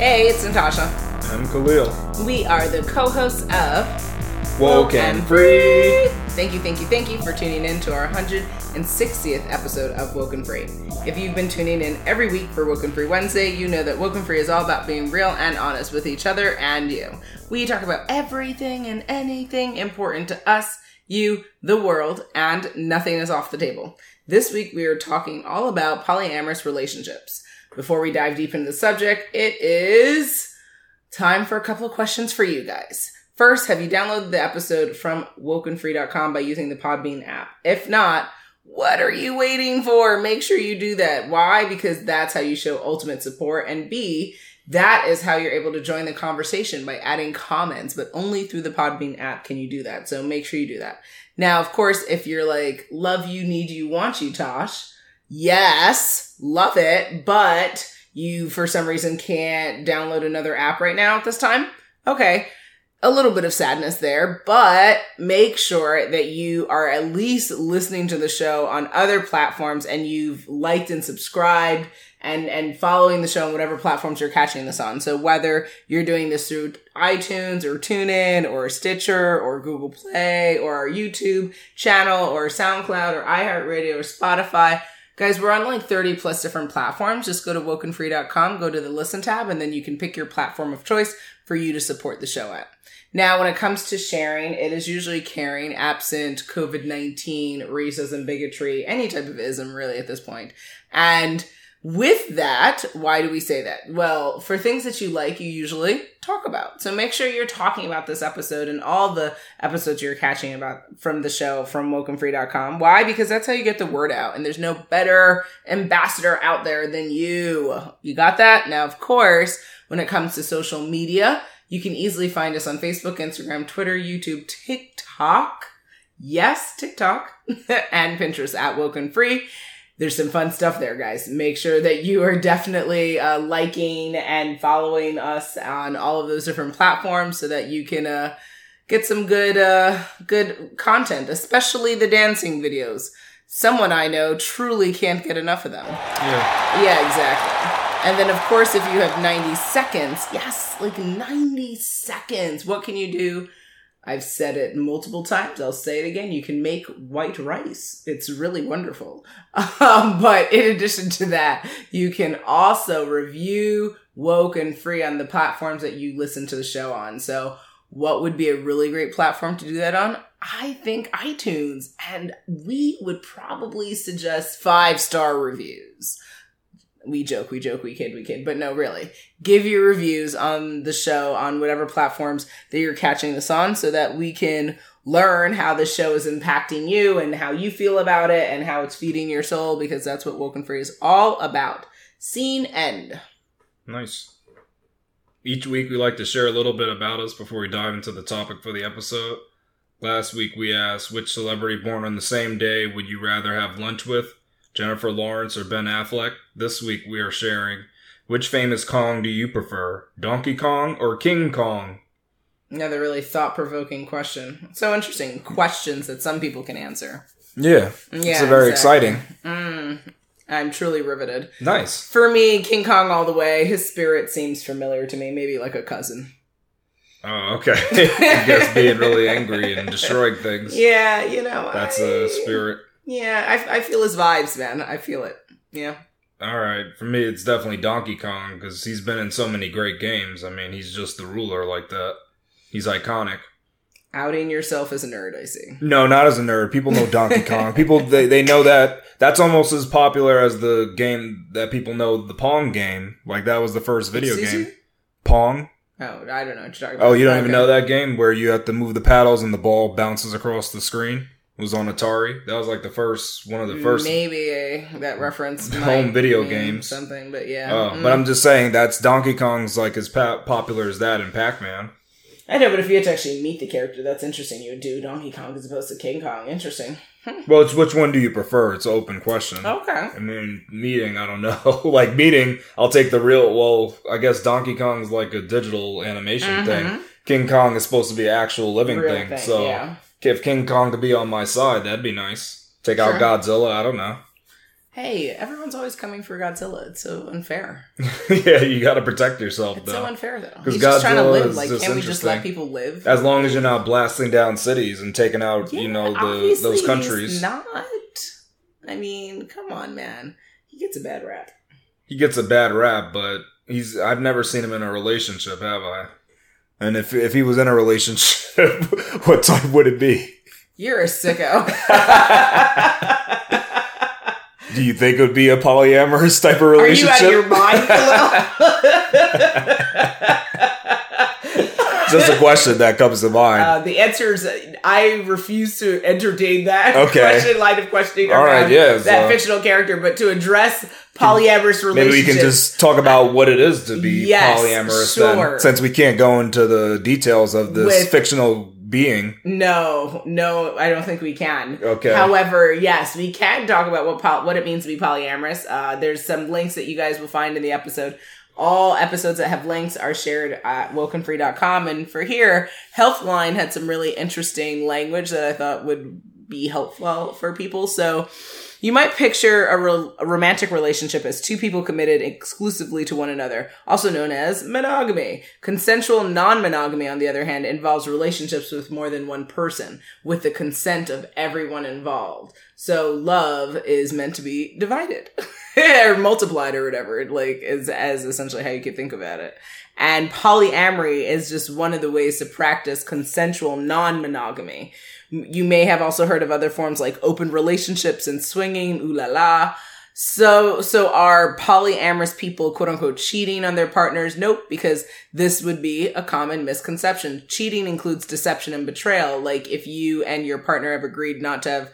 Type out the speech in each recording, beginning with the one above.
Hey, it's Natasha. I'm Khalil. We are the co-hosts of Woke and Free. Thank you, thank you, thank you for tuning in to our 160th episode of Woken Free. If you've been tuning in every week for Woken Free Wednesday, you know that Woken Free is all about being real and honest with each other and you. We talk about everything and anything important to us, you, the world, and nothing is off the table. This week we are talking all about polyamorous relationships. Before we dive deep into the subject, it is time for a couple of questions for you guys. First, have you downloaded the episode from wokenfree.com by using the Podbean app? If not, what are you waiting for? Make sure you do that. Why? Because that's how you show ultimate support. And B, that is how you're able to join the conversation by adding comments, but only through the Podbean app can you do that. So make sure you do that. Now, of course, if you're like, love you, need you, want you, Tosh, yes, love it, but you for some reason can't download another app right now at this time. Okay. A little bit of sadness there, but make sure that you are at least listening to the show on other platforms and you've liked and subscribed and and following the show on whatever platforms you're catching this on. So whether you're doing this through iTunes or TuneIn or Stitcher or Google Play or our YouTube channel or SoundCloud or iHeartRadio or Spotify, guys, we're on like 30 plus different platforms. Just go to wokenfree.com, go to the listen tab, and then you can pick your platform of choice for you to support the show at. Now, when it comes to sharing, it is usually caring, absent COVID 19, racism, bigotry, any type of ism, really, at this point. And with that, why do we say that? Well, for things that you like, you usually talk about. So make sure you're talking about this episode and all the episodes you're catching about from the show from wokenfree.com. Why? Because that's how you get the word out. And there's no better ambassador out there than you. You got that? Now, of course, when it comes to social media, you can easily find us on Facebook, Instagram, Twitter, YouTube, TikTok. Yes, TikTok and Pinterest at Woken Free there's some fun stuff there, guys. Make sure that you are definitely uh, liking and following us on all of those different platforms so that you can uh, get some good uh, good content, especially the dancing videos. Someone I know truly can't get enough of them. Yeah. Yeah, exactly. And then, of course, if you have 90 seconds, yes, like 90 seconds, what can you do? I've said it multiple times. I'll say it again. You can make white rice. It's really wonderful. Um, but in addition to that, you can also review Woke and Free on the platforms that you listen to the show on. So, what would be a really great platform to do that on? I think iTunes. And we would probably suggest five star reviews we joke, we joke, we kid, we kid. But no, really, give your reviews on the show on whatever platforms that you're catching this on so that we can learn how the show is impacting you and how you feel about it and how it's feeding your soul because that's what Woken Free is all about. Scene end. Nice. Each week we like to share a little bit about us before we dive into the topic for the episode. Last week we asked which celebrity born on the same day would you rather have lunch with? Jennifer Lawrence or Ben Affleck. This week we are sharing which famous Kong do you prefer, Donkey Kong or King Kong? Another really thought provoking question. So interesting questions that some people can answer. Yeah, Yeah, it's a very exactly. exciting. Mm, I'm truly riveted. Nice. For me, King Kong all the way. His spirit seems familiar to me, maybe like a cousin. Oh, okay. I guess being really angry and destroying things. Yeah, you know. That's I- a spirit. Yeah, I, I feel his vibes, man. I feel it. Yeah. All right, for me, it's definitely Donkey Kong because he's been in so many great games. I mean, he's just the ruler like that. He's iconic. Outing yourself as a nerd, I see. No, not as a nerd. People know Donkey Kong. People they, they know that that's almost as popular as the game that people know the Pong game. Like that was the first video Excuse game. you? Pong. Oh, I don't know what you're talking about. Oh, you don't even know that game where you have to move the paddles and the ball bounces across the screen. It was on Atari. That was like the first one of the first Maybe uh, that reference Home might video mean games. something, but yeah. Oh, Mm. but I'm just saying that's Donkey Kong's like as pa- popular as that in Pac-Man. I know, but if you had to actually meet the character, that's interesting. You would do Donkey Kong as opposed to King Kong. Interesting. Well, it's which one do you prefer? It's an open question. Okay. I mean, meeting, I don't know. like meeting, I'll take the real. Well, I guess Donkey Kong's like a digital animation Mhm. thing. King Kong is supposed to be an actual living Real thing. thing, So yeah. If King Kong could be on my side, that'd be nice. Take out Godzilla. I don't know. Hey, everyone's always coming for Godzilla. It's so unfair. yeah, you got to protect yourself It's though. so unfair, though. 'Cause He's just trying to Godzilla live. is Like, just can't we just let people live? as long as you're not blasting down cities and taking out, Yeah, you know, the those he's countries. Not. I mean, come on, man. He gets a bad rap. he gets a bad rap, but he's I've never seen him in a relationship, have I? And if if he was in a relationship, what type would it be? You're a sicko. Do you think it would be a polyamorous type of relationship? Are you out of your mind, Just a question that comes to mind. Uh, the answer is uh, I refuse to entertain that Okay. question line of questioning All right, around yeah, that so- fictional character, but to address polyamorous relationships. Maybe we can just talk about what it is to be Yes, polyamorous sure. then, since we can't go into the details of this With- fictional being. No, no, I don't think we can. Okay. However, yes, we can talk about what poly- what it means to be polyamorous. Uh, there's some links that you guys will find in the episode. All episodes that have links are shared at wokenfree.com. And for here, Healthline had some really interesting language that I thought would be helpful for people. So you might picture a, re- a romantic relationship as two people committed exclusively to one another, also known as monogamy. Consensual non-monogamy, on the other hand, involves relationships with more than one person, with the consent of everyone involved. So love is meant to be divided or multiplied or whatever, like is as essentially how you could think about it. And polyamory is just one of the ways to practice consensual non-monogamy. You may have also heard of other forms like open relationships and swinging, ooh la la. So, so are polyamorous people quote unquote cheating on their partners? Nope, because this would be a common misconception. Cheating includes deception and betrayal. Like if you and your partner have agreed not to have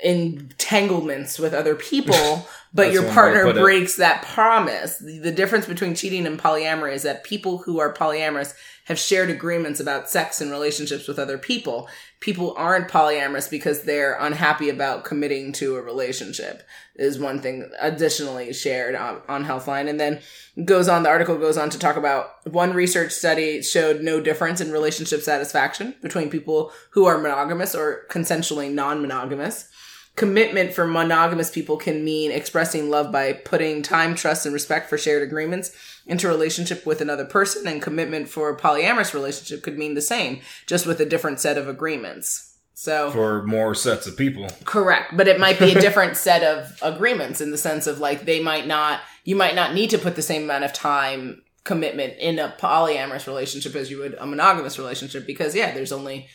entanglements with other people, but That's your one way to partner breaks that promise. The, the difference between cheating and polyamory is that people who are polyamorous have shared agreements about sex and relationships with other people. People aren't polyamorous because they're unhappy about committing to a relationship is one thing additionally shared on, on Healthline. And then goes on, the article goes on to talk about one research study showed no difference in relationship satisfaction between people who are monogamous or consensually non-monogamous. Commitment for monogamous people can mean expressing love by putting time, trust, and respect for shared agreements into relationship with another person. And commitment for a polyamorous relationship could mean the same, just with a different set of agreements. So For more sets of people. Correct, but it might be a different set of agreements in the sense of like they might not, you might not need to put the same amount of time commitment in a polyamorous relationship as you would a monogamous relationship because yeah, there's only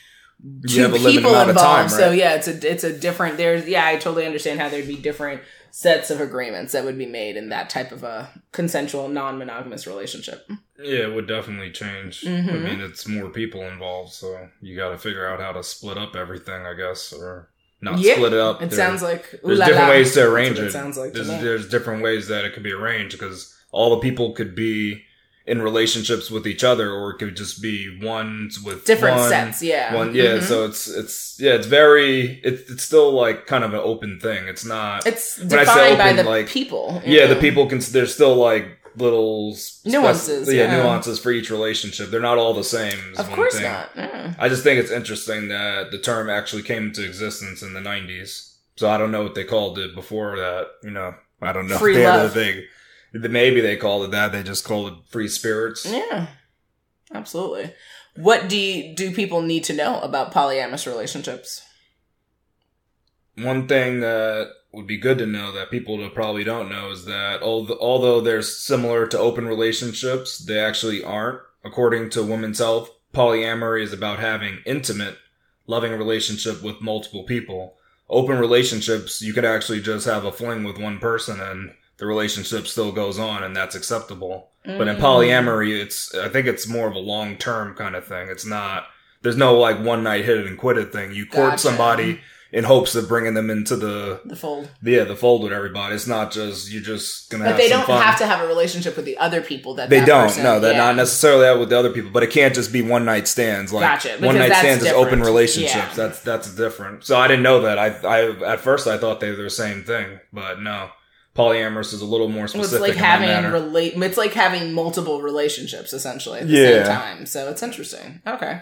two have a limited people amount of involved. time, So yeah, it's a it's a different. There's yeah, I totally understand how there'd be different sets of agreements that would be made in that type of a consensual non-monogamous relationship. Yeah, it would definitely change. I Mhm. mean, it's more people involved, so you got to figure out how to split up everything, I guess, or not Yeah, split it up. It There- sounds like ooh there's la different la. ways to That's arrange what it. it sounds like there's, there's different ways that it could be arranged because all the people could be in relationships with each other, or it could just be ones with different one, sets. Yeah, One, yeah. Mhm. So it's it's yeah, it's very it's it's still like kind of an open thing. It's not. it's when I say defined by the like- people. yeah, the people can. There's still like little spec- Nuances, yeah, yeah. nuances for each relationship. They're not all the same. Of one course thing. not. Yeah. I just think it's interesting that the term actually came into existence in the 90s. So I don't know what they called it before that. You know, I don't know. Free love. big. Maybe they called it that. They just called it free spirits. Yeah, absolutely. What do you, do people need to know about polyamorous relationships? One thing that would be good to know that people probably don't know is that although, although they're similar to open relationships, they actually aren't. According to Women's Health, polyamory is about having intimate, loving relationship with multiple people. Open relationships, you could actually just have a fling with one person and the relationship still goes on and that's acceptable. But in Mm. polyamory, it's I think it's more of a long term kind of thing. It's not there's no like one night hit it and quit it thing. You court Gotcha. somebody in hopes of bringing them into the the fold, yeah the fold with everybody. It's not just you're just gonna but have they some don't fun. have to have a relationship with the other people that they that don't. person- no, they're yeah. not necessarily out with the other people, but it can't just be one night stands. Like Gotcha, one night stands is open relationships. Yeah. That's that's different. So I didn't know that. I I at first I thought they were the same thing, but no. Polyamorous is a little more Well, specific. it's like in having relate. It's like having multiple relationships essentially at the Yeah. same time. So it's interesting. Okay,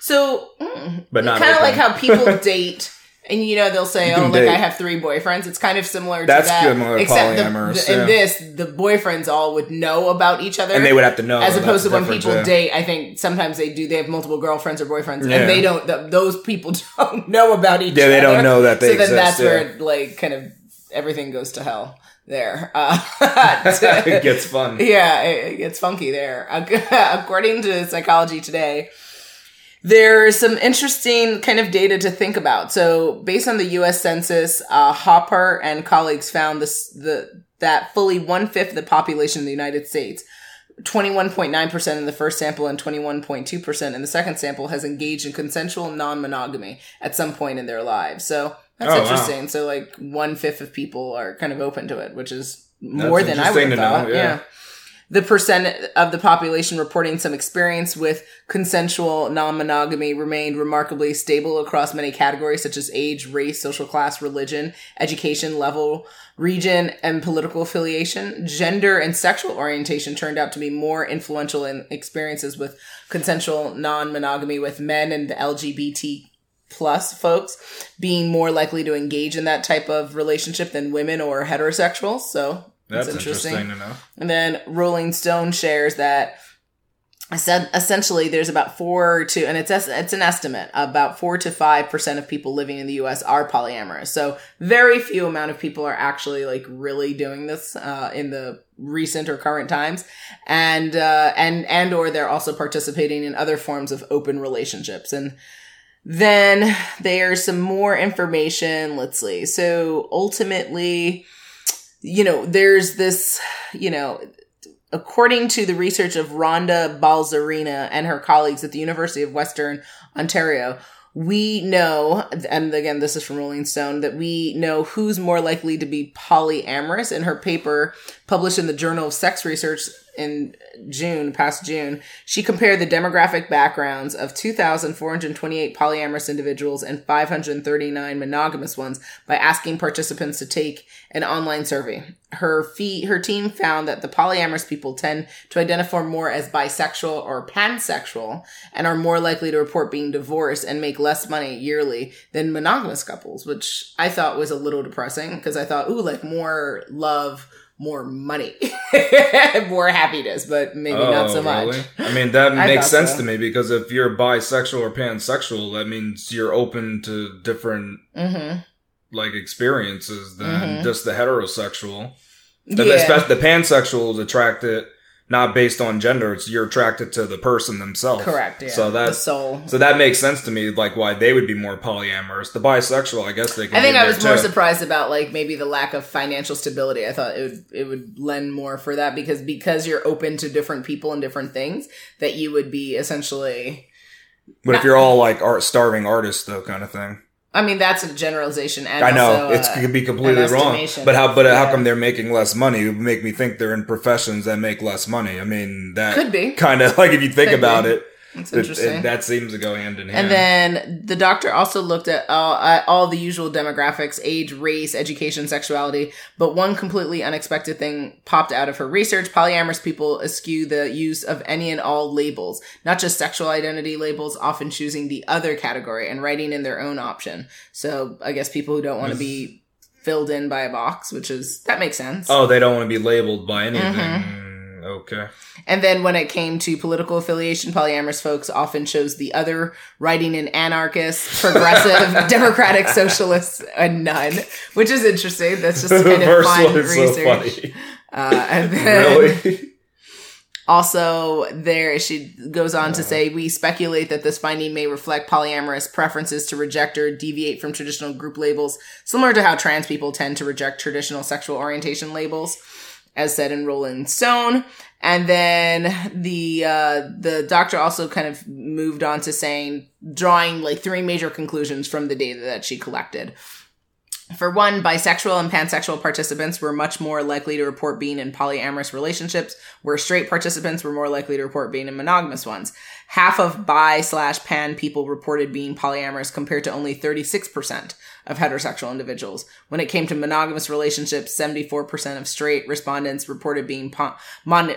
so mm, But not kind of like how people date And you know they'll say, "Oh, can like date. I have three boyfriends." It's kind of similar That's to that, similar except polyamorous, the- in yeah. this, the boyfriends all would know about each other, and they would have to know. as opposed to when people yeah. date. I think sometimes they do. They have multiple girlfriends or boyfriends, Yeah. and they don't. th those people don't know about each Yeah, other. they don't know that they So then that's yeah. where like kind of everything goes to hell there. Uh, it gets fun. yeah, it, gets funky there. According to Psychology Today, there's some interesting kind of data to think about. So, based on the U.S. Census, uh, Haupert and colleagues found this the that fully one fifth of the population in the United States. 21.9% in the first sample and 21.2% in the second sample has engaged in consensual non-monogamy at some point in their lives. So that's Oh, wow. interesting. So like one fifth of people are kind of open to it, which is more That's than I would have to know, thought. yeah. yeah the percent of the population reporting some experience with consensual non-monogamy remained remarkably stable across many categories such as age, race, social class, religion, education level, region, and political affiliation. Gender and sexual orientation turned out to be more influential in experiences with consensual non-monogamy with men and the LGBT plus folks being more likely to engage in that type of relationship than women or heterosexuals. So That's interesting. to know. and then Rolling Stone shares that essen- essentially there's about four to, and it's it's an estimate, about four to five percent of people living in the U.S. are polyamorous. So very few amount of people are actually like really doing this uh, in the recent or current times, and uh, and and or they're also participating in other forms of open relationships and. Then there's some more information. Let's see. So ultimately, you know, there's this, you know, according to the research of Rhonda Balzarini and her colleagues at the University of Western Ontario, we know, and again, this is from Rolling Stone, that we know who's more likely to be polyamorous. In her paper published in the Journal of Sex Research in June, past June, she compared the demographic backgrounds of 2,428 polyamorous individuals and 539 monogamous ones by asking participants to take an online survey. Her fee, her team found that the polyamorous people tend to identify more as bisexual or pansexual and are more likely to report being divorced and make less money yearly than monogamous couples, which I thought was a little depressing because I thought, ooh, like more love, more money, more happiness, but maybe not so much. Oh, really? I mean, that I makes sense so. to me because if you're bisexual or pansexual, that means you're open to different Mm-hmm. like experiences than Mhm. just the heterosexual. The, Yeah. especially the pansexual is attracted not based on gender; it's you're attracted to the person themselves. Correct. Yeah. So soul. so that makes sense to me. Like why they would be more polyamorous. The bisexual, I guess they. Can I think I was more too. surprised about like maybe the lack of financial stability. I thought it would it would lend more for that because because you're open to different people and different things that you would be essentially. But if you're all like art starving artists, though, kind of thing. I mean, that's a generalization, and I know also, it's uh, could be completely wrong, but how? But how come they're making less money? It would make me think they're in professions that make less money. I mean, that could be. kind of like if you think Could about be. it, It- interesting. it- that seems to go hand in hand. And then the doctor also looked at all, at all the usual demographics age, race, education, sexuality. But one completely unexpected thing popped out of her research. Polyamorous people eschew the use of any and all labels, not just sexual identity labels, often choosing the other category and writing in their own option. So I guess people who don't want to be filled in by a box, which is, that makes sense. oh, they don't want to be labeled by anything. Mm-hmm. Okay, And then when it came to political affiliation, polyamorous folks often chose the other, writing in anarchist, progressive, democratic, socialist, and none, which is interesting. That's just kind of fun is so funny. uh, and then really? also there, she goes on to say, we speculate that this finding may reflect polyamorous preferences to reject or deviate from traditional group labels, similar to how trans people tend to reject traditional sexual orientation labels as said in Rolling Stone. And then the uh, the doctor also kind of moved on to saying, drawing like three major conclusions from the data that she collected. For one, bisexual and pansexual participants were much more likely to report being in polyamorous relationships, where straight participants were more likely to report being in monogamous ones. Half of bi slash pan people reported being polyamorous compared to only 36% of heterosexual individuals. When it came to monogamous relationships, 74% of straight respondents reported being mon-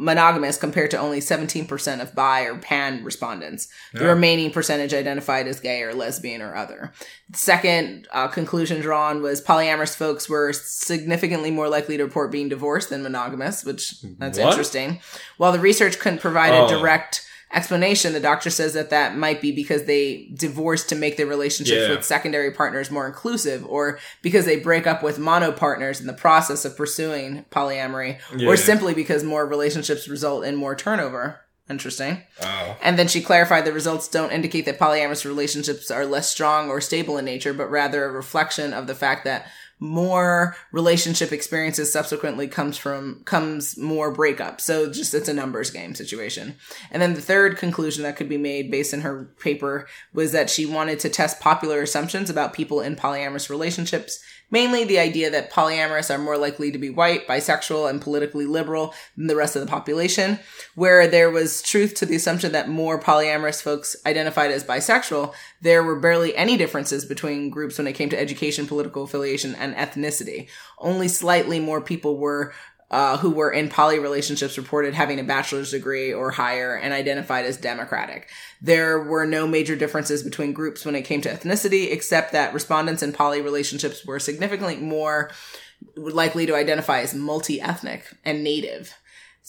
monogamous compared to only 17% of bi or pan respondents. The remaining percentage identified as gay or lesbian or other. Second uh, conclusion drawn was polyamorous folks were significantly more likely to report being divorced than monogamous, which that's What? interesting. While the research couldn't provide Oh. a direct explanation, the doctor says that that might be because they divorced to make their relationships Yeah. with secondary partners more inclusive, or because they break up with mono partners in the process of pursuing polyamory, Yeah. or simply because more relationships result in more turnover. Interesting. Oh. And then she clarified the results don't indicate that polyamorous relationships are less strong or stable in nature, but rather a reflection of the fact that more relationship experiences subsequently comes from comes more breakup. So just it's a numbers game situation. And then the third conclusion that could be made based in her paper was that she wanted to test popular assumptions about people in polyamorous relationships, mainly the idea that polyamorous are more likely to be white, bisexual, and politically liberal than the rest of the population, where there was truth to the assumption that more polyamorous folks identified as bisexual, there were barely any differences between groups when it came to education, political affiliation, and ethnicity. Only slightly more people were uh, who were in poly relationships reported having a bachelor's degree or higher and identified as democratic. There were no major differences between groups when it came to ethnicity, except that respondents in poly relationships were significantly more likely to identify as multi-ethnic and native.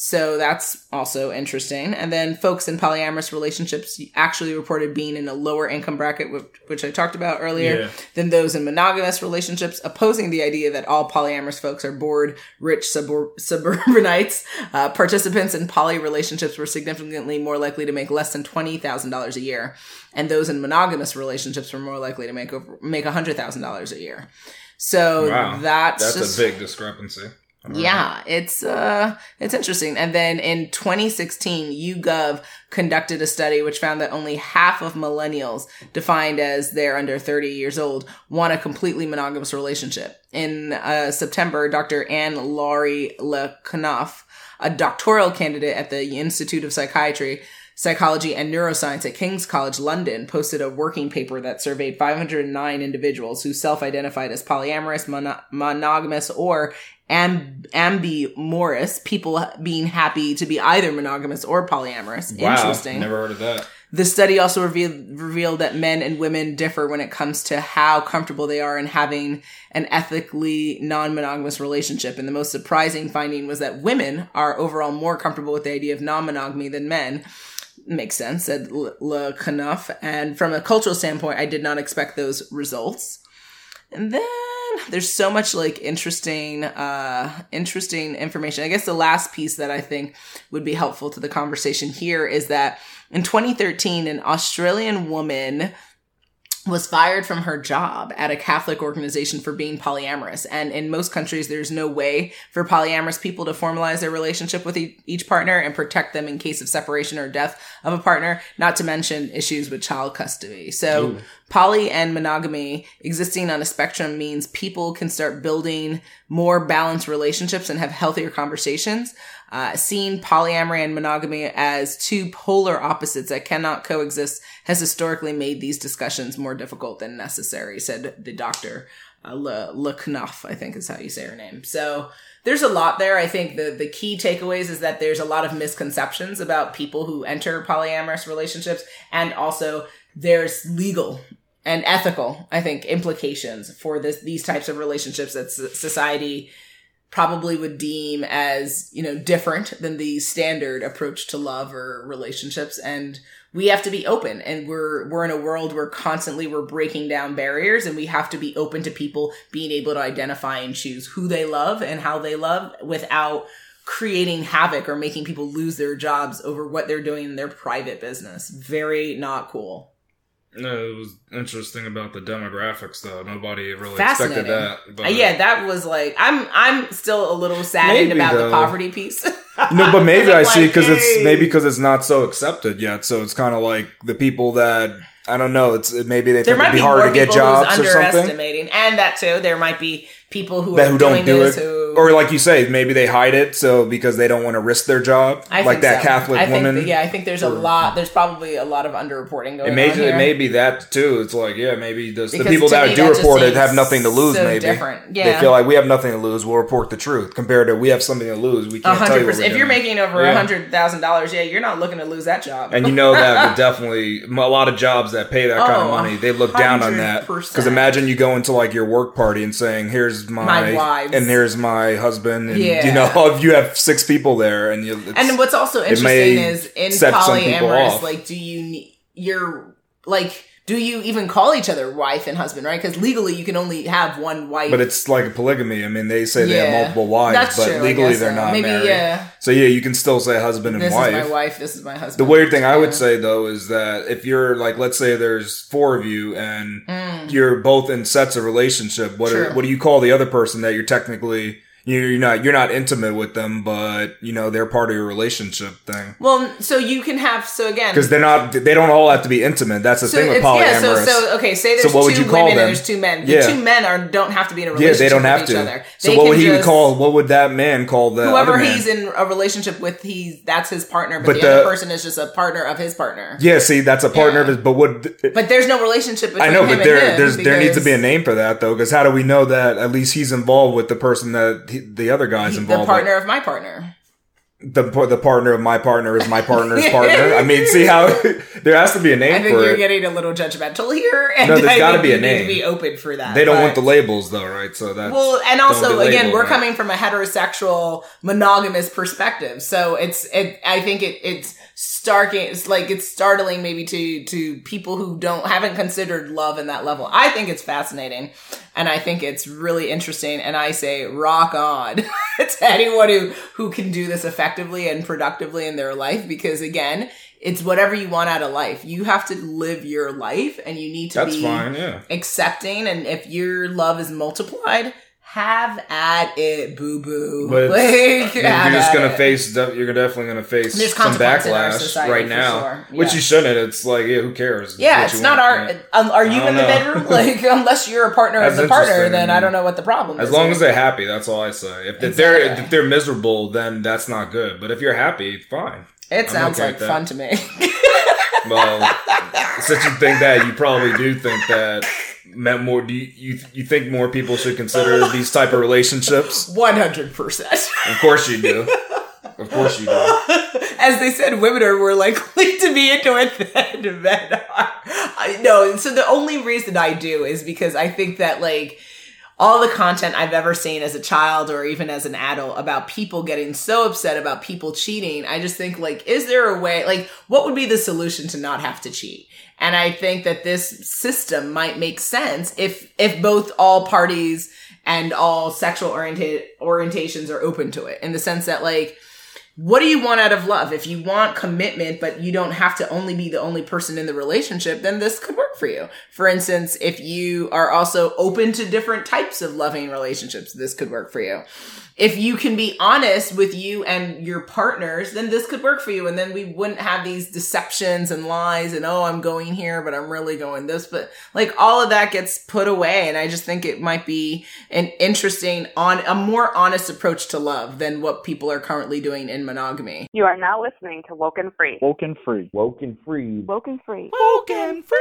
So that's also interesting. And then folks in polyamorous relationships actually reported being in a lower income bracket, which, which I talked about earlier, Yeah. than those in monogamous relationships, opposing the idea that all polyamorous folks are bored, rich subor- suburbanites. Uh, participants in poly relationships were significantly more likely to make less than $20,000 a year. And those in monogamous relationships were more likely to make over, make $100,000 a year. So Wow. that's, That's just a big discrepancy. Yeah, it's uh it's interesting. And then in 2016, YouGov conducted a study which found that only half of millennials defined as they're under 30 years old want a completely monogamous relationship. In uh, September, Dr. Anne-Laure Le Cunff, a doctoral candidate at the Institute of Psychiatry, Psychology and Neuroscience at King's College London posted a working paper that surveyed 509 individuals who self-identified as polyamorous, mono- monogamous, or amb- ambimorous, people being happy to be either monogamous or polyamorous. Wow. Interesting. Never heard of that. The study also revealed, revealed that men and women differ when it comes to how comfortable they are in having an ethically non-monogamous relationship. And the most surprising finding was that women are overall more comfortable with the idea of non-monogamy than men. Makes sense, said Le Cunff. And from a cultural standpoint, I did not expect those results. And then there's so much like interesting, uh, interesting information. I guess the last piece that I think would be helpful to the conversation here is that in 2013, an Australian woman was fired from her job at a Catholic organization for being polyamorous. And in most countries, there's no way for polyamorous people to formalize their relationship with each partner and protect them in case of separation or death of a partner, not to mention issues with child custody. So Ooh. poly and monogamy existing on a spectrum means people can start building more balanced relationships and have healthier conversations. Uh, seeing polyamory and monogamy as two polar opposites that cannot coexist has historically made these discussions more difficult than necessary, said the doctor. Uh, Le, Le I think is how you say her name. So there's a lot there. I think the, the key takeaways is that there's a lot of misconceptions about people who enter polyamorous relationships and also there's legal and ethical, I think, implications for this, these types of relationships that society probably would deem as, you know, different than the standard approach to love or relationships. And we have to be open and we're, we're in a world where constantly we're breaking down barriers and we have to be open to people being able to identify and choose who they love and how they love without creating havoc or making people lose their jobs over what they're doing in their private business. Very not cool. No, it was interesting about the demographics though. Nobody really expected that. But Uh, yeah, that was like I'm I'm still a little saddened Maybe, about though. the poverty piece. No, but maybe I I'm see because hey. it's maybe because it's not so accepted yet. So it's kind of like the people that I don't know. It's maybe they there think it'd might be be harder to get jobs or something. underestimating, and that too. There might be people who That are who don't doing do this it. who so or like you say, maybe they hide it so because they don't want to risk their job, I like think that so. Catholic I think woman. that- yeah, I think there's a lot. There's probably a lot of underreporting going It may, on here. it may be that too. It's like, yeah, maybe those, the people that me, do that report it have nothing to lose. so maybe different. they feel like we have nothing to lose. We'll report the truth. Compared to we have something to lose. We can't tell hundred you. What percent. we're If you're making over a Yeah. hundred thousand dollars, yeah, you're not looking to lose that job. And you know that would definitely a lot of jobs that pay that kind of Oh, money, they look down on that. Because imagine you go into like your work party and saying, "Here's my, My wives. and here's my husband," and Yeah. you know if you have six people there, and you it's, And what's also interesting is in set some people polyamorous, like, do you you're like, do you even call each other wife and husband, right? Because legally, you can only have one wife. but it's like a polygamy. I mean, they say they have multiple wives, That's but true, legally they're so. not Maybe, married. yeah. So yeah, you can still say husband and this wife. This is my wife. This is my husband. The weird thing I would say though is that if you're like, let's say there's four of you and Mm. you're both in sets of relationship, what True. what do you call the other person that you're technically you're not you're not intimate with them, but you know they're part of your relationship thing Well, so you can have so again because they're not they don't all have to be intimate. That's the So thing with it's yeah. polyamorous. So so okay. Say So there's would two women and there's two men. The Yeah. two men are don't have to be in a relationship. yeah, they don't with have each to. Other. So They what would he just- call? What would that man call the Whoever other man? he's in a relationship with, he's that's his partner, but, But the, the- other person is just a partner of his partner. yeah, see, that's a partner Yeah. of his. But what? But there's no relationship between I know, but there there's there needs to be a name for that though, because how do we know that at least he's involved with the person that he, the other guy's involved the partner of my partner. The the partner of my partner is my partner's partner. I mean, see how there has to be a name I think for you're it. getting a little judgmental here, and No, there's I gotta be a name. to be open for that. they don't but- want the labels though, right? So that's Well, and also be again, we're right? coming from a heterosexual monogamous perspective, so it's it. I think it it's starking. It's like it's startling maybe to to people who don't haven't considered love in that level. I think it's fascinating, and I think it's really interesting. And I say rock on to anyone who who can do this effectively and productively in their life, because again. It's whatever you want out of life. You have to live your life and you need to that's be fine. Yeah, accepting and if your love is multiplied have at it boo boo but like, you're just gonna it. face. You're definitely gonna face There's some consequence in our backlash right now, sure. which you shouldn't. It's like, yeah, who cares? Yeah it's not want, our yeah. um, are you in the bedroom like unless you're a partner of the partner then i don't know what the problem As is long as they're happy, that's all I say. If, if they're if they're miserable, then that's not good. But if you're happy, fine. it I'm sounds okay like fun to me Well, since you think that, you probably do think that meant more. Do you, you you think more people should consider these type of relationships? 100% Of course you do. Of course you do. as they said, women are more likely to be into it than men are. I know. So the only reason I do is because I think that like all the content I've ever seen as a child or even as an adult about people getting so upset about people cheating, I just think like, is there a way, like, what would be the solution to not have to cheat? And I think that this system might make sense if, if both all parties and all sexual oriented orientations are open to it in the sense that like, what do you want out of love? If you want commitment, but you don't have to only be the only person in the relationship, then this could work for you. For instance, if you are also open to different types of loving relationships, this could work for you. If you can be honest with you and your partners, then this could work for you. And then we wouldn't have these deceptions and lies and, oh, I'm going here, but I'm really going this. But like all of that gets put away. And I just think it might be an interesting, on a more honest approach to love than what people are currently doing in monogamy. You are now listening to Woken Free, Woken free. Woken free. Woken Free, Woken free.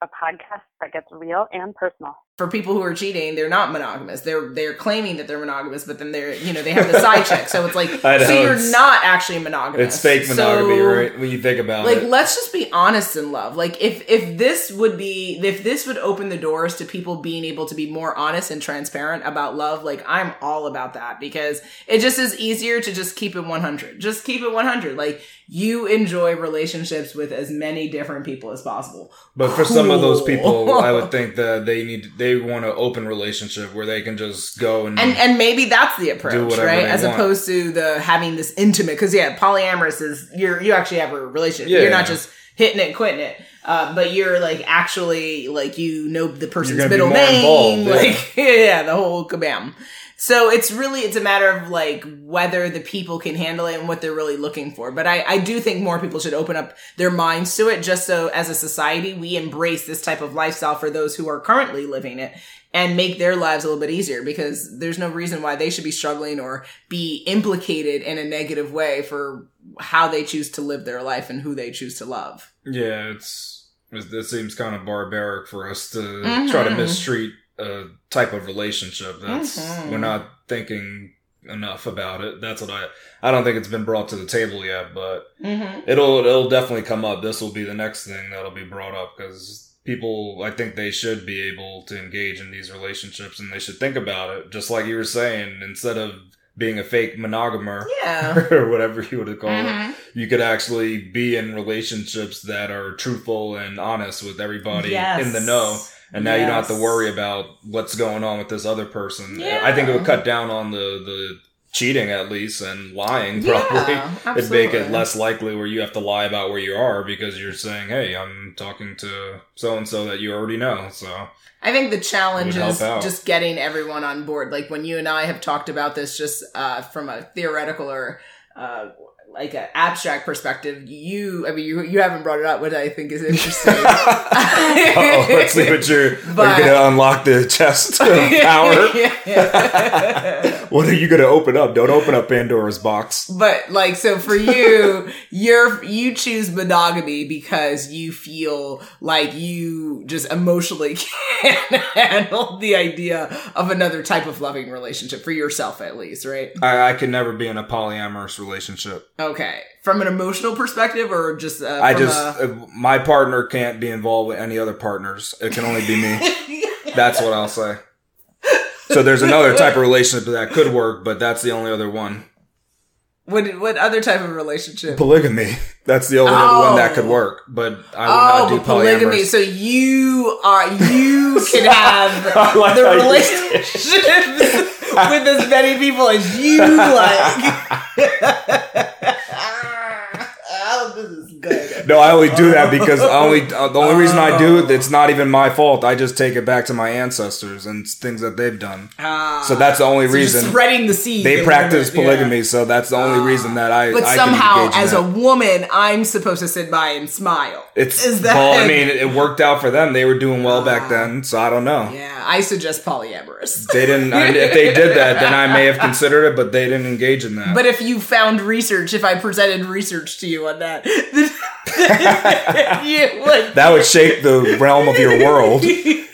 a podcast that gets real and personal. For people who are cheating, they're not monogamous. They're they're claiming that they're monogamous, but then they're you know they have the side check. So it's like know, so you're not actually monogamous. It's fake monogamy, So, right? When you think about Like it. let's just be honest in love. Like if if this would be if this would open the doors to people being able to be more honest and transparent about love, like I'm all about that because it just is easier to just keep it 100. Just keep it 100. Like you enjoy relationships with as many different people as possible. But for some of those people, I would think that they need they want an open relationship where they can just go and, and and maybe that's the approach right as want. opposed to the having this intimate because yeah polyamorous is you're you actually have a relationship you're Yeah. not just hitting it quitting it uh, but you're like actually like you know the person's middle name yeah. like yeah the whole kabam So it's really it's a matter of like whether the people can handle it and what they're really looking for. But I, I do think more people should open up their minds to it just so as a society we embrace this type of lifestyle for those who are currently living it and make their lives a little bit easier because there's no reason why they should be struggling or be implicated in a negative way for how they choose to live their life and who they choose to love. Yeah, it's it, seems kind of barbaric for us to Mhm. try to mistreat a type of relationship. That's Mhm. we're not thinking enough about it. That's what I I don't think it's been brought to the table yet, but Mm-hmm. it'll it'll definitely come up. This will be the next thing that'll be brought up because people I think they should be able to engage in these relationships and they should think about it just like you were saying instead of being a fake monogamer Yeah. or whatever you would call it Mhm. you could actually be in relationships that are truthful and honest with everybody Yes. in the know and now you don't have to worry about what's going on with this other person. Yeah. i think it would cut down on the the cheating at least and lying Yeah, probably it'd make it less likely where you have to lie about where you are because you're saying hey i'm talking to so and so that you already know so. I think the challenge is just getting everyone on board. Like when you and I have talked about this, just uh, from a theoretical or uh, like an abstract perspective. You, I mean, you you haven't brought it up, which I think is interesting. oh let's see what you're But- are you gonna unlock the chest of power what are you gonna open up don't open up pandora's box But like, so for you, you're you choose monogamy because you feel like you just emotionally can't handle the idea of another type of loving relationship for yourself, at least, right? I, I could never be in a polyamorous relationship. Oh, Okay, from an emotional perspective, or just uh, I just, uh, my partner can't be involved with any other partners. It can only be me. That's what I'll say. So there's another type of relationship that could work, but that's the only other one. what what other type of relationship? Polygamy. That's the only Oh. one that could work, but I would Oh, not do polygamy. polyamorous. So you are you can have like the relationships with as many people as you like. oh, this is good. No, I only do that because I only uh, the only reason I do it, it's not even my fault. I just take it back to my ancestors and things that they've done. Ah. So that's the only So reason spreading the seed. they practice bit, yeah. polygamy. So that's the only reason that I. But I somehow, as a woman, I'm supposed to sit by and smile. It's is that well, I mean, it worked out for them. They were doing well back then, so I don't know. yeah, I suggest polyamorous. They didn't. I, if they did that, then I may have considered it, but they didn't engage in that. But if you found research, if I presented research to you on that, would. that would shake the realm of your world.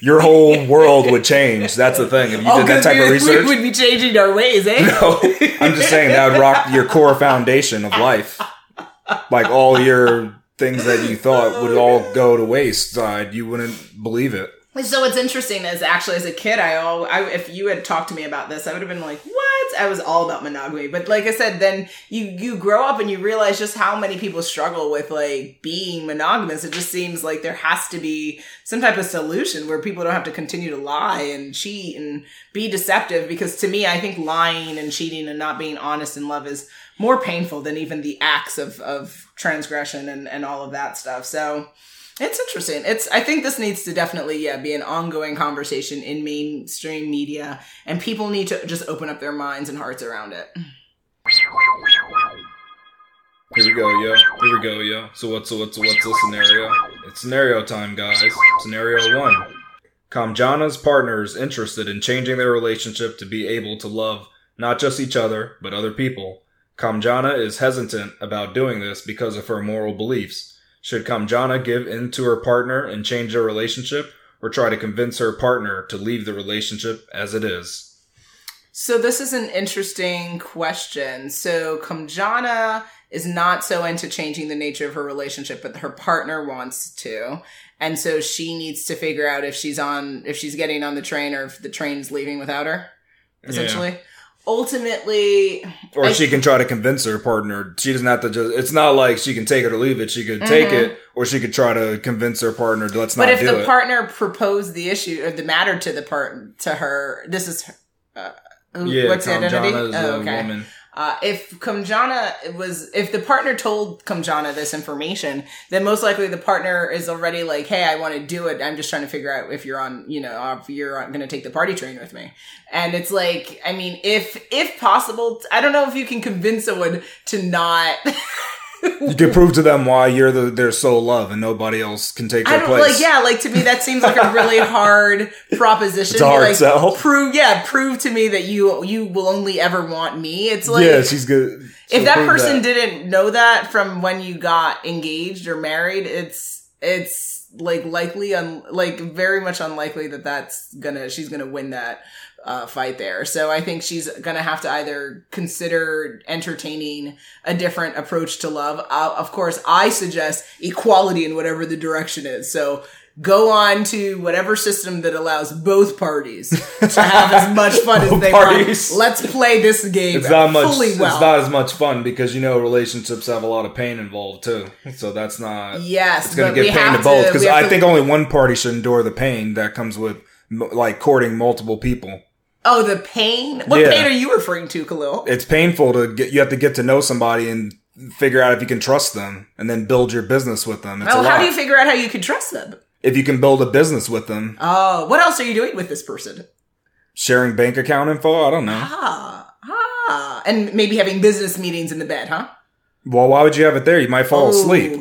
Your whole world would change. That's the thing. If you Oh, did that type we, of research, we would be changing our ways, eh? no, I'm just saying that would rock your core foundation of life. Like all your things that you thought would all go to waste. Uh, you wouldn't believe it. So what's interesting is actually as a kid, I all I, if you had talked to me about this, I would have been like, "What?" I was all about monogamy, but like I said, then you you grow up and you realize just how many people struggle with like being monogamous. It just seems like there has to be some type of solution where people don't have to continue to lie and cheat and be deceptive. Because to me, I think lying and cheating and not being honest in love is more painful than even the acts of of transgression and and all of that stuff. So. It's interesting. It's I think this needs to definitely yeah be an ongoing conversation in mainstream media and people need to just open up their minds and hearts around it. Here we go, yo. Here we go, yo. So what's so what's what's the scenario? It's scenario time, guys. Scenario one. Kamjana's partner is interested in changing their relationship to be able to love not just each other, but other people. Kamjana is hesitant about doing this because of her moral beliefs. Should Kamjana give in to her partner and change their relationship, or try to convince her partner to leave the relationship as it is? So this is an interesting question. So Kamjana is not so into changing the nature of her relationship, but her partner wants to. And so she needs to figure out if she's on if she's getting on the train or if the train's leaving without her. Essentially. Ultimately Or I- she can try to convince her partner. She doesn't have to just. It's not like she can take it or leave it. She could take Mhm. it, or she could try to convince her partner. to Let's But not if do the it. partner proposed the issue or the matter to the part to her, this is uh, who, yeah, what's Kamjana identity? is Oh, okay. woman. Uh, if Kamjana was, if the partner told Kamjana this information, then most likely the partner is already like, "Hey, I want to do it. I'm just trying to figure out if you're on, you know, if you're going to take the party train with me." And it's like, I mean, if if possible, I don't know if you can convince someone to not. You can prove to them why you're the their sole love and nobody else can take I their don't place. like yeah, like to me that seems like a really hard proposition. It's a hard like, sell. Prove yeah, prove to me that you you will only ever want me. It's like yeah, she's good. if she'll that person that. didn't know that from when you got engaged or married, it's it's like likely un, like very much unlikely that that's gonna she's gonna win that uh, fight there. So I think she's gonna have to either consider entertaining a different approach to love. Uh, of course, I suggest equality in whatever the direction is. So. Go on to whatever system that allows both parties to have as much fun as they parties. want. Let's play this game It's not much. fully well. It's not as much fun because you know relationships have a lot of pain involved too. So that's not. Yes, it's going to give pain to both because I to- think only one party should endure the pain that comes with like courting multiple people. Oh, the pain. What Yeah. pain are you referring to, Khalil? It's painful to get. You have to get to know somebody and figure out if you can trust them, and then build your business with them. It's Oh, a lot. how do you figure out how you can trust them? if you can build a business with them, Oh, what else are you doing with this person? sharing bank account info. I don't know. Ah, ah, and maybe having business meetings in the bed, huh? Well, why would you have it there? You might fall asleep.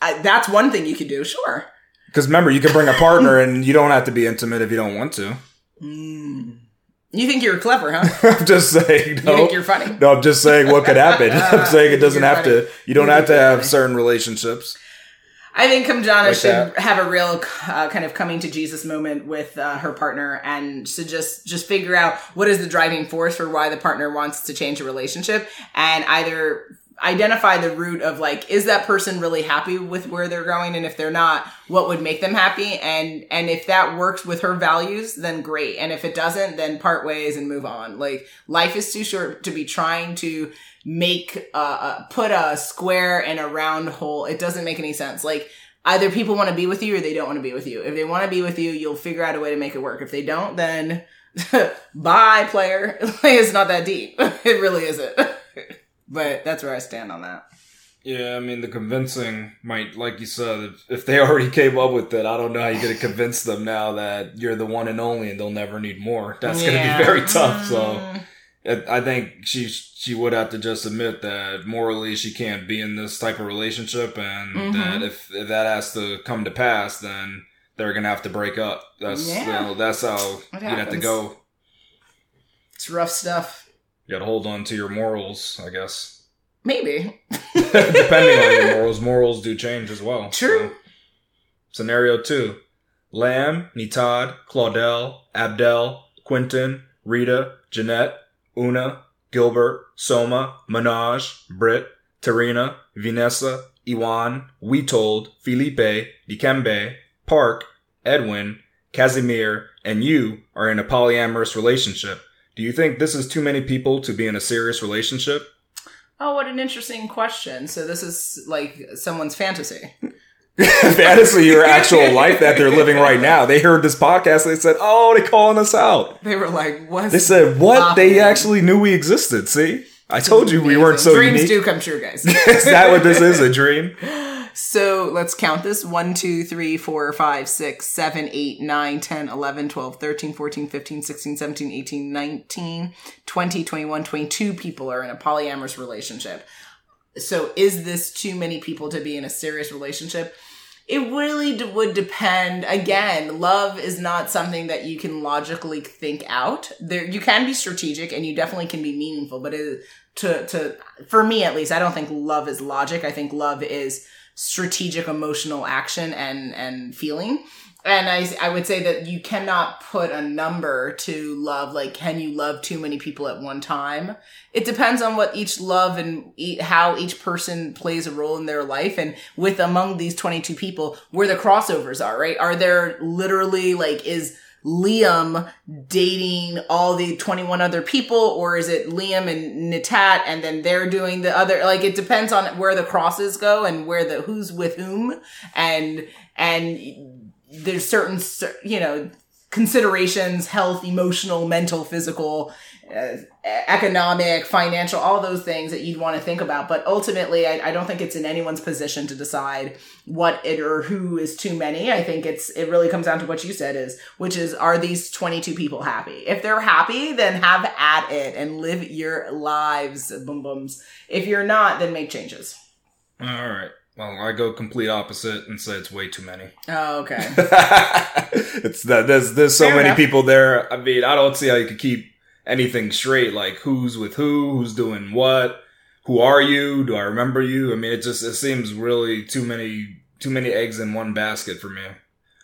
I, that's one thing you could do. Sure. Because remember, you can bring a partner, and you don't have to be intimate if you don't want to. Mm. You think you're clever, huh? I'm just saying. you think you're funny? no, I'm just saying what could happen. I'm saying it doesn't have funny. to. You don't You have to have funny. certain relationships. I think Kamjana Like should that. have a real uh, kind of coming to Jesus moment with uh, her partner, and to just just figure out what is the driving force for why the partner wants to change a relationship, and either identify the root of like is that person really happy with where they're going and if they're not what would make them happy? And and if that works with her values then great. And if it doesn't then part ways and move on. Like life is too short to be trying to make uh, put a square in a round hole. It doesn't make any sense. Like either people want to be with you or they don't want to be with you. If they want to be with you you'll figure out a way to make it work. If they don't then bye player. It's not that deep. It really isn't but that's where i stand on that Yeah, I mean, the convincing might, like you said, if, if they already came up with it, I don't know how you're going to convince them now that you're the one and only and they'll never need more. That's going to be very tough. So Mm. I think she she would have to just admit that morally she can't be in this type of relationship and Mhm. that if, if that has to come to pass, then they're going to have to break up. That's, you know, that's how you'd have to go. it's rough stuff You got to hold on to your morals, I guess. maybe Depending on your morals, morals do change as well. True. So. Scenario two: Lamb, Nitad, Claudel, Abdel, Quentin, Rita, Jeanette, Una, Gilbert, Soma, Minaj, Britt, Tarina, Vanessa, Iwan, Wetold, Felipe, Dikembe, Park, Edwin, Casimir, and you are in a polyamorous relationship. Do you think this is too many people to be in a serious relationship? Oh, what an interesting question. So this is like someone's fantasy. fantasy or actual life that they're living right now. They heard this podcast. They said, "Oh, they're calling us out." They were like, "What?" They said, "What?" They actually knew we existed. See, I told you we weren't so Dreams unique. do come true, guys. is that what this is? A dream? So let's count this 1, 2, 3, 4, 5, 6, 7, 8, 9, 10, 11, 12, 13, 14, 15, 16, 17, 18, 19, 20, 21, 22 people are in a polyamorous relationship. So is this too many people to be in a serious relationship? It really d- would depend. Again, love is not something that you can logically think out. There, you can be strategic and you definitely can be meaningful, but it, to to for me at least, I don't think love is logic. I think love is strategic emotional action and and feeling. And I I would say that you cannot put a number to love. Like, can you love too many people at one time? It depends on what each love and e- how each person plays a role in their life. And with among these 22 people, where the crossovers are, right? Are there literally like, is Liam dating all the 21 other people or is it Liam and Natat and then they're doing the other like it depends on where the crosses go and where the who's with whom and and there's certain you know considerations, health, emotional, mental, physical, Uh, economic, financial, all those things that you'd want to think about. But ultimately, I, I don't think it's in anyone's position to decide what it or who is too many. I think it's it really comes down to what you said is, which is, are these twenty two people happy? If they're happy, then have at it and live your lives, boom booms. If you're not, then make changes. All right. Well, I go complete opposite and say it's way too many. Oh, okay. it's that there's there's so Fair many enough. people there. I mean, I don't see how you could keep anything straight. Like who's with who, who's doing what, who are you? Do I remember you? I mean, it just it seems really too many too many eggs in one basket for me.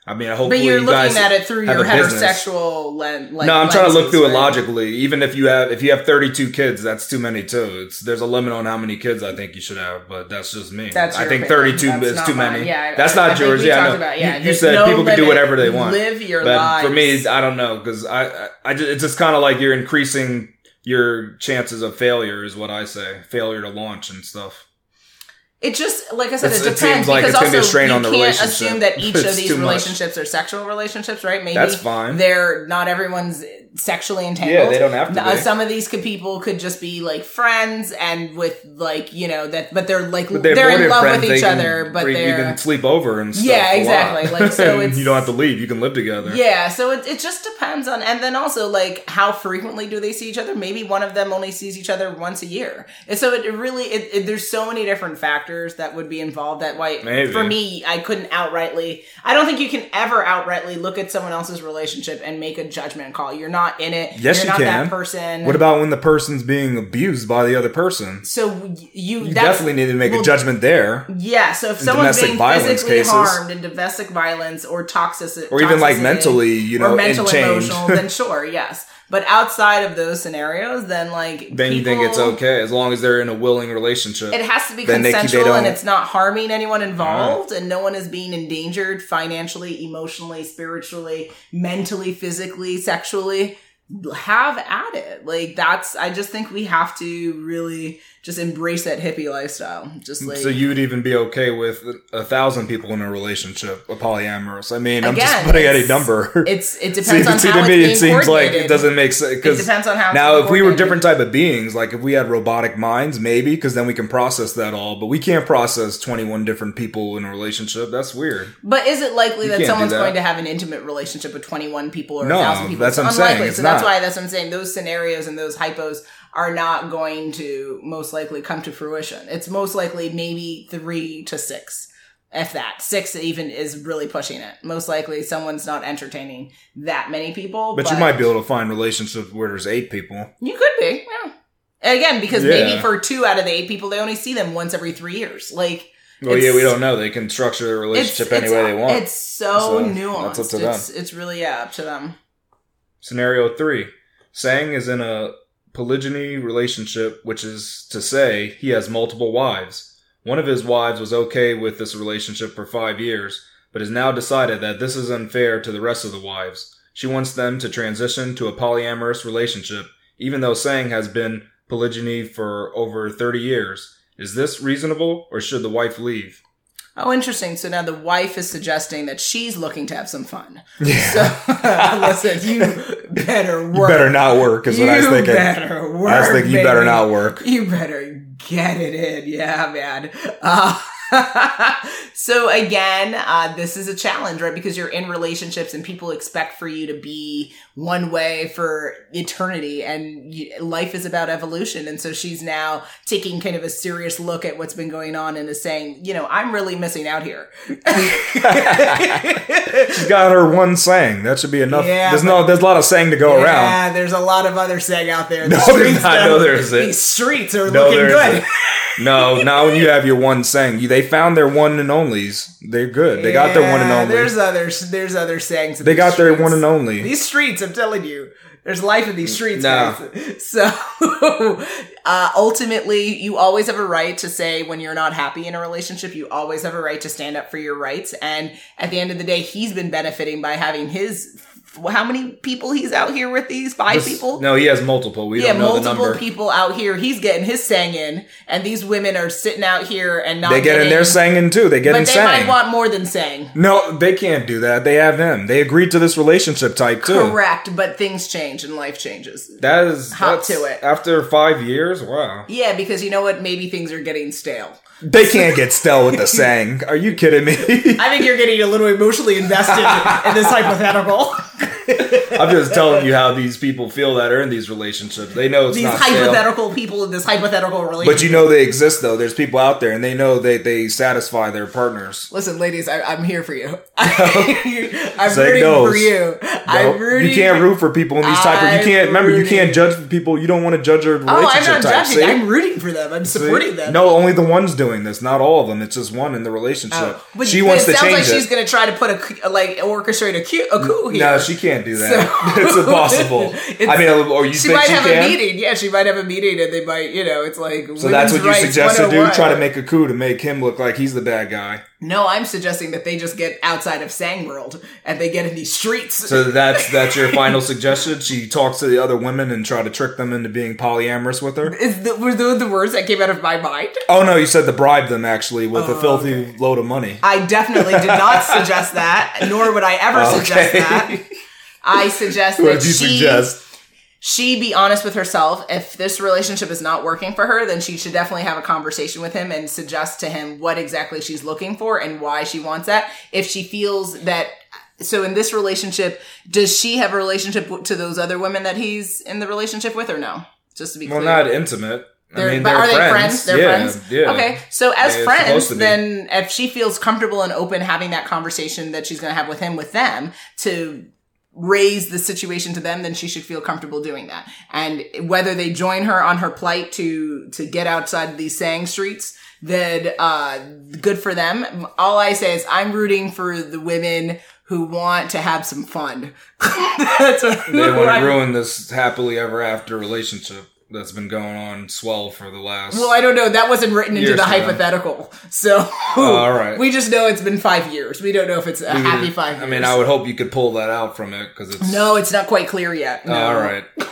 I mean, hopefully but you're you looking at it through your heterosexual lens. Like, no, I'm trying to look lenses, through it logically. Even if you have if you have 32 kids, that's too many too. It's there's a limit on how many kids I think you should have, but that's just me. That's I think opinion. 32 That's is too mine. many. Yeah, that's not I yours. Yeah, no. about- yeah, you, you said no people can do whatever they want. Live your but lives. for me, I don't know because I, I, I just, it's just kind of like you're increasing your chances of failure, is what I say. Failure to launch and stuff. It just, like I said, It's- it it depends seems like because it's gonna be a also strain you on the can't assume that each It's of these too much. relationships are sexual relationships, right? Maybe That's fine. They're not everyone's sexually entangled. Yeah, they don't have to Uh, be. some of these could, people could just be like friends and with like you know that, but they're like But they're, more in love friends, with each can other, but they're can sleep over and stuff. Yeah, exactly. Like, so you don't have to leave. You can live together. Yeah, so it, it just depends on, and then also like how frequently do they see each other? Maybe one of them only sees each other once a year, and so it, it really it, it, there's so many different factors that would be involved. That why Maybe. for me, I couldn't outrightly. I don't think you can ever outrightly look at someone else's relationship and make a judgment call. You're not in it. Yes, you're you not can. that person. What about when the person's being abused by the other person? so you? You definitely need to make well, a judgment there. Yeah, so if someone's being physically cases. harmed in domestic violence or toxic, Or even like mentally, you know, or mental emotional, then sure, yes. But outside of those scenarios, then like then you think it's okay as long as they're in a willing relationship. It has to be Then they- they consensual and it's not harming anyone involved, and no one is being endangered financially, emotionally, spiritually, mentally, physically, sexually. Have at it. Like that's. I just think we have to really just embrace that hippie lifestyle. Just like so you'd even be okay with a thousand people in a relationship, a polyamorous. I mean, I'm just putting any it's- number. It's it See, depends on see, how to me, it seems like it doesn't make sense. It Because depends on how. Now, if we were different type of beings, like if we had robotic minds, maybe, because then we can process that all. But we can't process 21 different people in a relationship. That's weird. But is it likely You that someone's that. going to have an intimate relationship with 21 people or No, 1,000 people? that's It's what I'm saying. It's so that's why that's what I'm saying. Those scenarios and those hypos are not going to most likely come to fruition. It's most likely maybe three to six. If that. Six even is really pushing it. Most likely someone's not entertaining that many people. But, you might be able to find relationships where there's eight people. You could be, yeah. Again, because Yeah. maybe for two out of the eight people, they only see them once every three years. Like, Well, yeah, we don't know. They can structure their relationship any way they want. It's so, So, nuanced. that's up to them. it's, it's really yeah, up to them. Scenario three. Sang is in a polygyny relationship, which is to say he has multiple wives. One of his wives was okay with this relationship for five years, but has now decided that this is unfair to the rest of the wives. She wants them to transition to a polyamorous relationship, even though Sang has been polygyny for over 30 years. Is this reasonable, or should the wife leave? Oh, interesting. So now the wife is suggesting that she's looking to have some fun. Yeah. So listen, you better work. you better not work, is what I was You thinking. better work. I was thinking you better not work. You better get it in. Yeah, man. Uh, so again, uh, this is a challenge, right? Because you're in relationships and people expect for you to be one way for eternity and life is about evolution. And so she's now taking kind of a serious look at what's been going on and is saying, you know, I'm really missing out here. She's got her one saying. That should be enough. Yeah, there's but- no, there's a lot of saying to go around. Yeah, there's a lot of other saying out there. The No, there's streets, not. No, there isn't. These streets are No, looking good. No, now when you have your one saying, you, they found their one and onlys. They're good. They got their one and Yeah, only. There's other there's other sayings. They got their one and only. These streets, I'm telling you, there's life in these streets. Nah. guys. So uh, ultimately, you always have a right to say when you're not happy in a relationship. You always have a right to stand up for your rights. And at the end of the day, he's been benefiting by having his how many people he's out here with these five This- people. No, he has multiple. We yeah, don't know the multiple people out here. He's getting his sang in, and these women are sitting out here and not. They get in getting, there singing too. They get but in they sang. might want more than sang. no, they can't do that. They have him. They agreed to this relationship type too. Correct, but things change and life changes. That is Hop that's- to it. After five years, wow. Yeah, because you know what? Maybe things are getting stale. They can't get stale with the sang. Are you kidding me? I think you're getting a little emotionally invested in this hypothetical. I'm just telling you how these people feel that are in these relationships. They know it's These not stale. hypothetical people in this hypothetical relationship. But you know they exist though. There's people out there and they know they they satisfy their partners. Listen, ladies, I, I'm here for you. I'm Zach rooting knows. for you. I'm rooting. you can't root for people in these type of you can't remember you can't judge people you don't want to judge their Oh, I'm relationship not type. judging. see? I'm rooting for them. I'm See? supporting them. No, only the one's doing this, not all of them. It's just one in the relationship. Oh, but she wants it to change like she's going to try to put a like orchestrate a coup, a coup here. No, she can't do that. So- it's impossible. It's- I mean, or you she think might she have can? a meeting. Yeah, she might have a meeting, and they might, you know, it's like. So that's what you suggest to oh do? Try to make a coup to make him look like he's the bad guy. No, I'm suggesting that they just get outside of Sang World and they get in these streets. So that's that's your final suggestion. She talks to the other women and try to trick them into being polyamorous with her. Is the, were those the words that came out of my mind? Oh no, you said to bribe them actually with Oh, a filthy load of money. I definitely did not suggest that, nor would I ever suggest that. I suggest What that did you she suggest? She be honest with herself. If this relationship is not working for her, then she should definitely have a conversation with him and suggest to him what exactly she's looking for and why she wants that. If she feels that so in this relationship, does she have a relationship to those other women that he's in the relationship with or no? Just to be clear. Well, clear. not intimate. They're, I mean, but they're are they friends. friends? They're yeah, friends. Yeah. Okay, so as They're friends, supposed to be. then if she feels comfortable and open having that conversation that she's going to have with him with them to raise the situation to them, then she should feel comfortable doing that. And whether they join her on her plight to to get outside these sang streets, then uh, good for them. All I say is I'm rooting for the women who want to have some fun. That's what They want to ruin this happily ever after relationship that's been going on swell for the last. Well, I don't know. That wasn't written into the hypothetical. So, all right. we just know it's been five years. We don't know if it's a happy five years. I mean, I would hope you could pull that out from it because it's No, it's not quite clear yet. No. all right.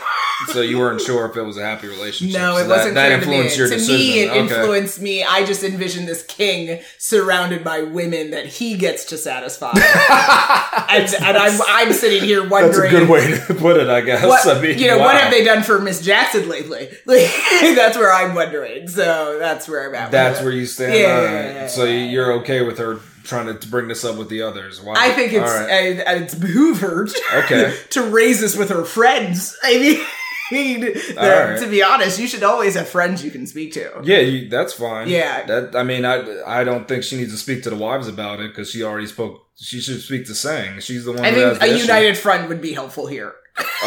so you weren't sure if it was a happy relationship. No, So it wasn't that, that to me. influenced your to decision. me, it okay. influenced me. I just envisioned this king surrounded by women that he gets to satisfy, and, and I'm, I'm sitting here wondering. That's a good way to put it, I guess. What, I mean, you know, what have they done for Miss Jackson lately? Like, that's where I'm wondering. So that's where I'm at. That's where you stand. Yeah. Right. So you're okay with her trying to, bring this up with the others? Wow. I think it's right. uh, it's behoove her Okay. to raise this with her friends. I mean, right. to be honest, you should always have friends you can speak to. Yeah, you, that's fine. Yeah. That I mean, I I don't think she needs to speak to the wives about it because she already spoke. She should speak to Sang. She's the one. I think a issue. united front would be helpful here.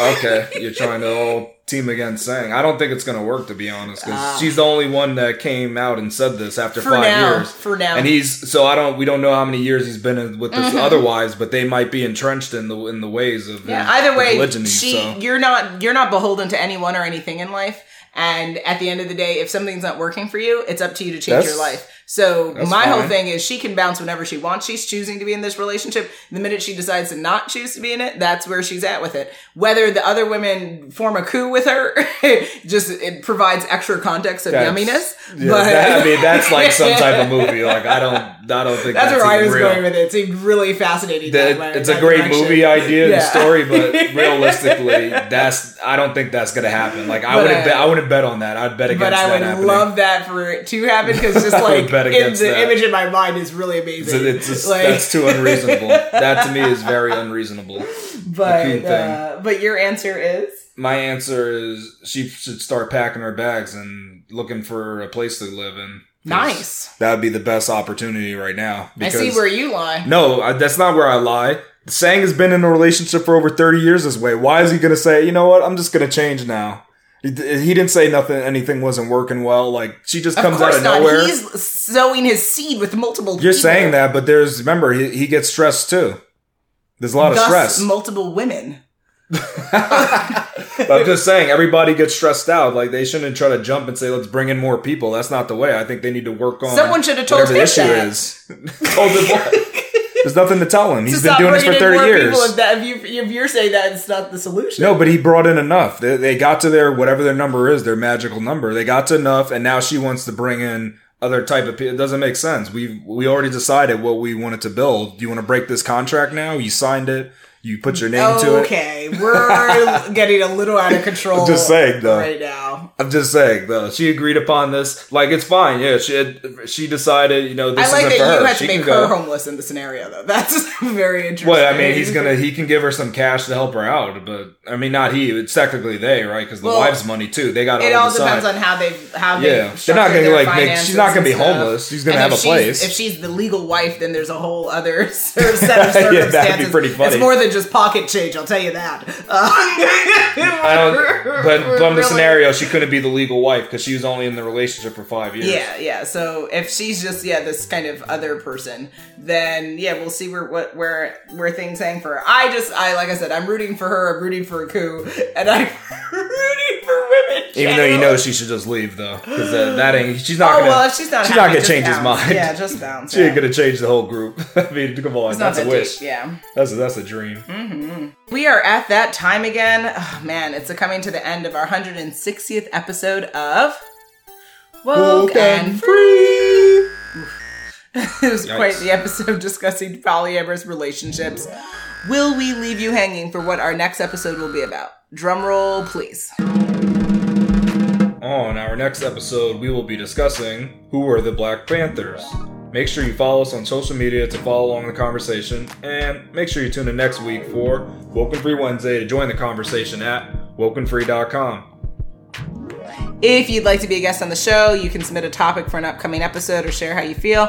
Okay, you're trying to all team against Sang. I don't think it's gonna work to be honest because Ah. she's the only one that came out and said this after five now, years. for now. And he's so I don't. We don't know how many years he's been with Mm-hmm. this other wives, but they might be entrenched in the in the ways of Yeah. his- Either way, polygyny, she so. you're not you're not beholden to anyone or anything in life. And at the end of the day, if something's not working for you, it's up to you to change That's- your life. So that's my whole thing is she can bounce whenever she wants. She's choosing to be in this relationship. The minute she decides to not choose to be in it, that's where she's at with it. Whether the other women form a coup with her, just it provides extra context of That's- yumminess. Yeah, but that- I mean, that's like some type of movie. Like I don't, I don't think That's that's, where I was real. going with it. It seemed really fascinating. That- that it's a great direction. movie idea and story, but realistically, that's I don't think that's gonna happen. Like I wouldn't, uh, bet, I wouldn't bet on that. I'd bet against But I would love that for it to happen because just like bet in the that. image in my mind is really amazing. It's just, Like- that's too unreasonable. that to me is very unreasonable. but uh, but your answer is My answer is she should start packing her bags and looking for a place to live in. nice. That would be the best opportunity right now. I see where you lie. No, I, that's not where I lie. Sang has been in a relationship for over 30 years this way. Why is he going to say, you know what, I'm just going to change now? He, didn't say nothing, anything wasn't working well. Like, she just Of comes out of not. nowhere. He's sowing his seed with multiple. You're people, saying that, but there's, remember, he, he gets stressed too. There's a lot of stress. multiple women. I'm just saying, everybody gets stressed out. Like, they shouldn't try to jump and say, let's bring in more people. That's not the way. I think they need to work on Someone should have told whatever the issue that. is. told him what? There's nothing to tell him. He's been doing this for 30 more years. If, that, if, you, if you're saying that it's not the solution. No, but he brought in enough. They, they got to their whatever their number is, their magical number. They got to enough, and now she wants to bring in other type of people. It doesn't make sense. We we already decided what we wanted to build. Do you want to break this contract now? You signed it. You put your name to it. Okay, we're getting a little out of control. I'm just saying, though. right now. I'm just saying though. She agreed upon this. Like it's fine. Yeah, she had, she decided. You know, this I like isn't that for you her. had she to make her go. homeless in the scenario, though. That's very interesting. Well, I mean, he's gonna he can give her some cash to help her out, but I mean, not he. It's technically they, right? Because the Well, wife's money too. They got It all depends on how they how they. Yeah, they're not gonna like make. She's not gonna be homeless. She's gonna have a place. If she's the legal wife, then there's a whole other sort of set of Yeah, that'd be pretty funny. It's more than just pocket change. I'll tell you that. Uh, I don't. But from the scenario, she couldn't be the legal wife because she was only in the relationship for five years. Yeah, yeah. So if she's just yeah this kind of other person, then yeah, we'll see where what where where things hang for her. I just I like I said, I'm rooting for her. I'm rooting for a coup, and I'm rooting for women. Even though you know she should just leave though, because uh, that ain't. She's not Oh gonna. well, if she's not, she's happy, not gonna change his mind. Yeah, just bounce. She ain't yeah. gonna change the whole group. I mean, come on, It's not that's a wish. deep, yeah. That's a, that's a dream. We are at that time again. Oh, man, it's coming to the end of our 160th episode of Woke and Free. it was quite the episode discussing polyamorous relationships. Will we leave you hanging for what our next episode will be about? Drum roll, please. On our next episode, we will be discussing who were the Black Panthers. Make sure you follow us on social media to follow along the conversation, and make sure you tune in next week for Woken Free Wednesday to join the conversation at wokenfree.com. If you'd like to be a guest on the show, you can submit a topic for an upcoming episode or share how you feel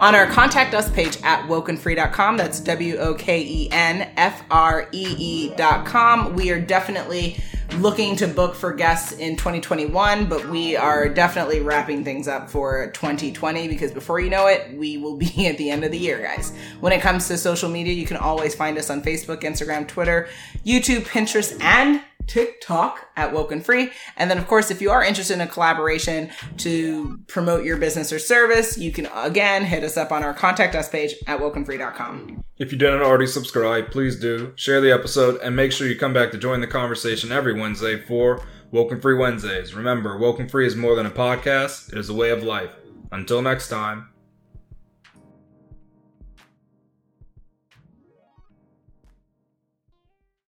on our contact us page at wokenfree.com. That's W O K E N F R E E.com. We are definitely looking to book for guests in 2021, but we are definitely wrapping things up for 2020 because before you know it, we will be at the end of the year, guys. When it comes to social media, you can always find us on Facebook, Instagram, Twitter, YouTube, Pinterest, and TikTok at Woken Free. And then, of course, if you are interested in a collaboration to promote your business or service, you can again hit us up on our contact us page at wokenfree.com. If you didn't already subscribe, please do. Share the episode and make sure you come back to join the conversation every Wednesday for Woken Free Wednesdays. Remember, Woken Free is more than a podcast, it is a way of life. Until next time.